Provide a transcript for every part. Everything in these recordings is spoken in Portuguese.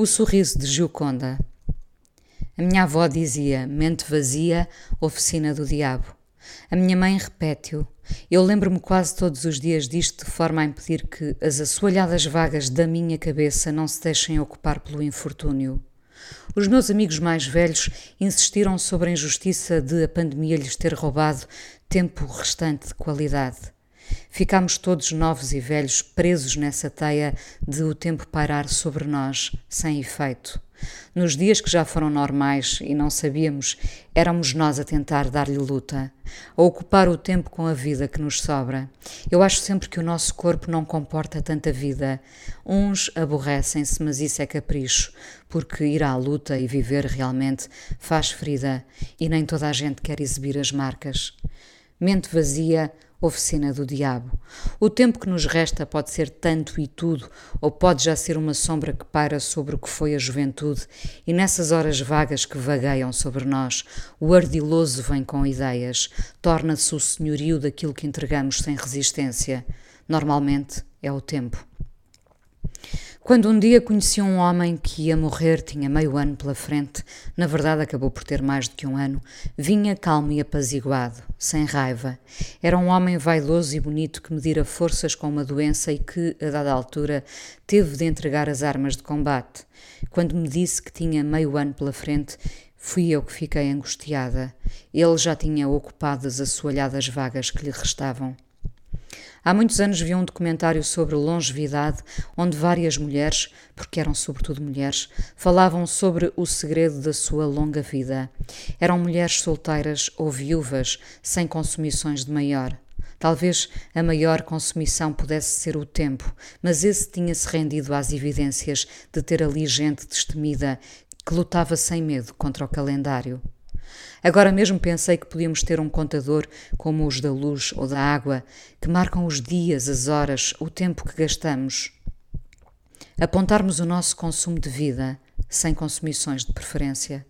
O sorriso de Gioconda. A minha avó dizia: mente vazia, oficina do diabo. A minha mãe repete-o. Eu lembro-me quase todos os dias disto, de forma a impedir que as assoalhadas vagas da minha cabeça não se deixem ocupar pelo infortúnio. Os meus amigos mais velhos insistiram sobre a injustiça de a pandemia lhes ter roubado tempo restante de qualidade. Ficámos todos novos e velhos, presos nessa teia de o tempo pairar sobre nós, sem efeito. Nos dias que já foram normais e não sabíamos, éramos nós a tentar dar-lhe luta, a ocupar o tempo com a vida que nos sobra. Eu acho sempre que o nosso corpo não comporta tanta vida. Uns aborrecem-se, mas isso é capricho, porque ir à luta e viver realmente faz ferida e nem toda a gente quer exibir as marcas. Mente vazia, oficina do diabo. O tempo que nos resta pode ser tanto e tudo, ou pode já ser uma sombra que paira sobre o que foi a juventude, e nessas horas vagas que vagueiam sobre nós, o ardiloso vem com ideias, torna-se o senhorio daquilo que entregamos sem resistência. Normalmente é o tempo. Quando um dia conheci um homem que ia morrer, tinha meio ano pela frente, na verdade acabou por ter mais do que um ano, vinha calmo e apaziguado, sem raiva. Era um homem vaidoso e bonito que medira forças com uma doença e que, a dada altura, teve de entregar as armas de combate. Quando me disse que tinha meio ano pela frente, Fui eu que fiquei angustiada. Ele já tinha ocupado as assoalhadas vagas que lhe restavam. Há muitos anos vi um documentário sobre longevidade, onde várias mulheres, porque eram sobretudo mulheres, falavam sobre o segredo da sua longa vida. Eram mulheres solteiras ou viúvas, sem consumições de maior. Talvez a maior consumição pudesse ser o tempo, mas esse tinha-se rendido às evidências de ter ali gente destemida que lutava sem medo contra o calendário. Agora mesmo pensei que podíamos ter um contador como os da luz ou da água, que marcam os dias, as horas, o tempo que gastamos. Apontarmos o nosso consumo de vida, sem consumições de preferência.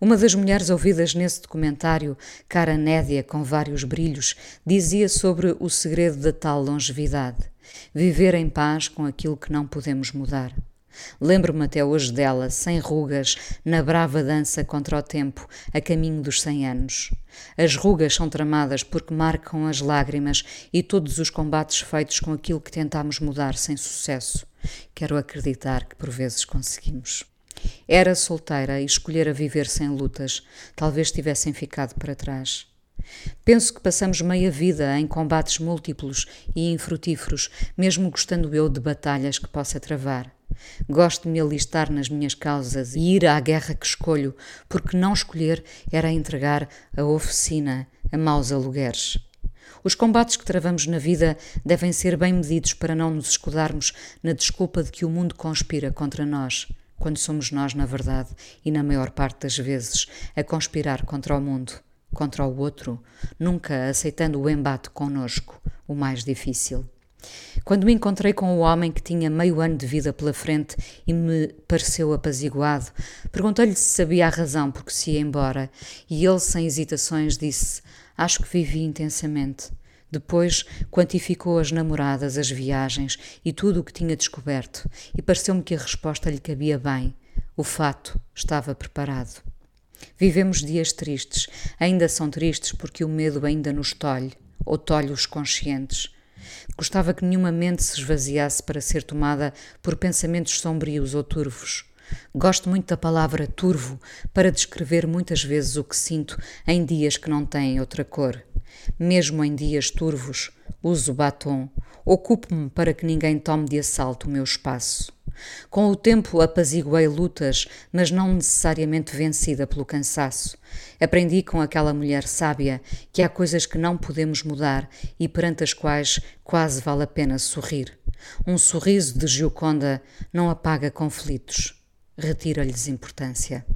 Uma das mulheres ouvidas nesse documentário, cara nédia com vários brilhos, dizia sobre o segredo da tal longevidade: viver em paz com aquilo que não podemos mudar. Lembro-me até hoje dela, sem rugas, na brava dança contra o tempo, a caminho dos cem anos. As rugas são tramadas porque marcam as lágrimas e todos os combates feitos com aquilo que tentámos mudar sem sucesso. Quero acreditar que por vezes conseguimos. Era solteira e escolhera viver sem lutas, talvez tivessem ficado para trás. Penso que passamos meia vida em combates múltiplos e infrutíferos, mesmo gostando eu de batalhas que possa travar. Gosto de me alistar nas minhas causas e ir à guerra que escolho, porque não escolher era entregar a oficina a maus alugueres. Os combates que travamos na vida devem ser bem medidos para não nos escudarmos na desculpa de que o mundo conspira contra nós, quando somos nós, na verdade, e na maior parte das vezes, a conspirar contra o mundo, contra o outro, nunca aceitando o embate conosco, o mais difícil. Quando me encontrei com o homem que tinha meio ano de vida pela frente e me pareceu apaziguado, perguntei-lhe se sabia a razão por que se ia embora e ele, sem hesitações, disse: Acho que vivi intensamente. Depois quantificou as namoradas, as viagens e tudo o que tinha descoberto, e pareceu-me que a resposta lhe cabia bem. O fato estava preparado. Vivemos dias tristes, ainda são tristes porque o medo ainda nos tolhe, ou tolhe os conscientes. Gostava que nenhuma mente se esvaziasse para ser tomada por pensamentos sombrios ou turvos. Gosto muito da palavra turvo para descrever muitas vezes o que sinto em dias que não têm outra cor. Mesmo em dias turvos, uso batom, ocupo-me para que ninguém tome de assalto o meu espaço. Com o tempo apaziguei lutas, mas não necessariamente vencida pelo cansaço. Aprendi com aquela mulher sábia que há coisas que não podemos mudar e perante as quais quase vale a pena sorrir. Um sorriso de Gioconda não apaga conflitos, retira-lhes importância.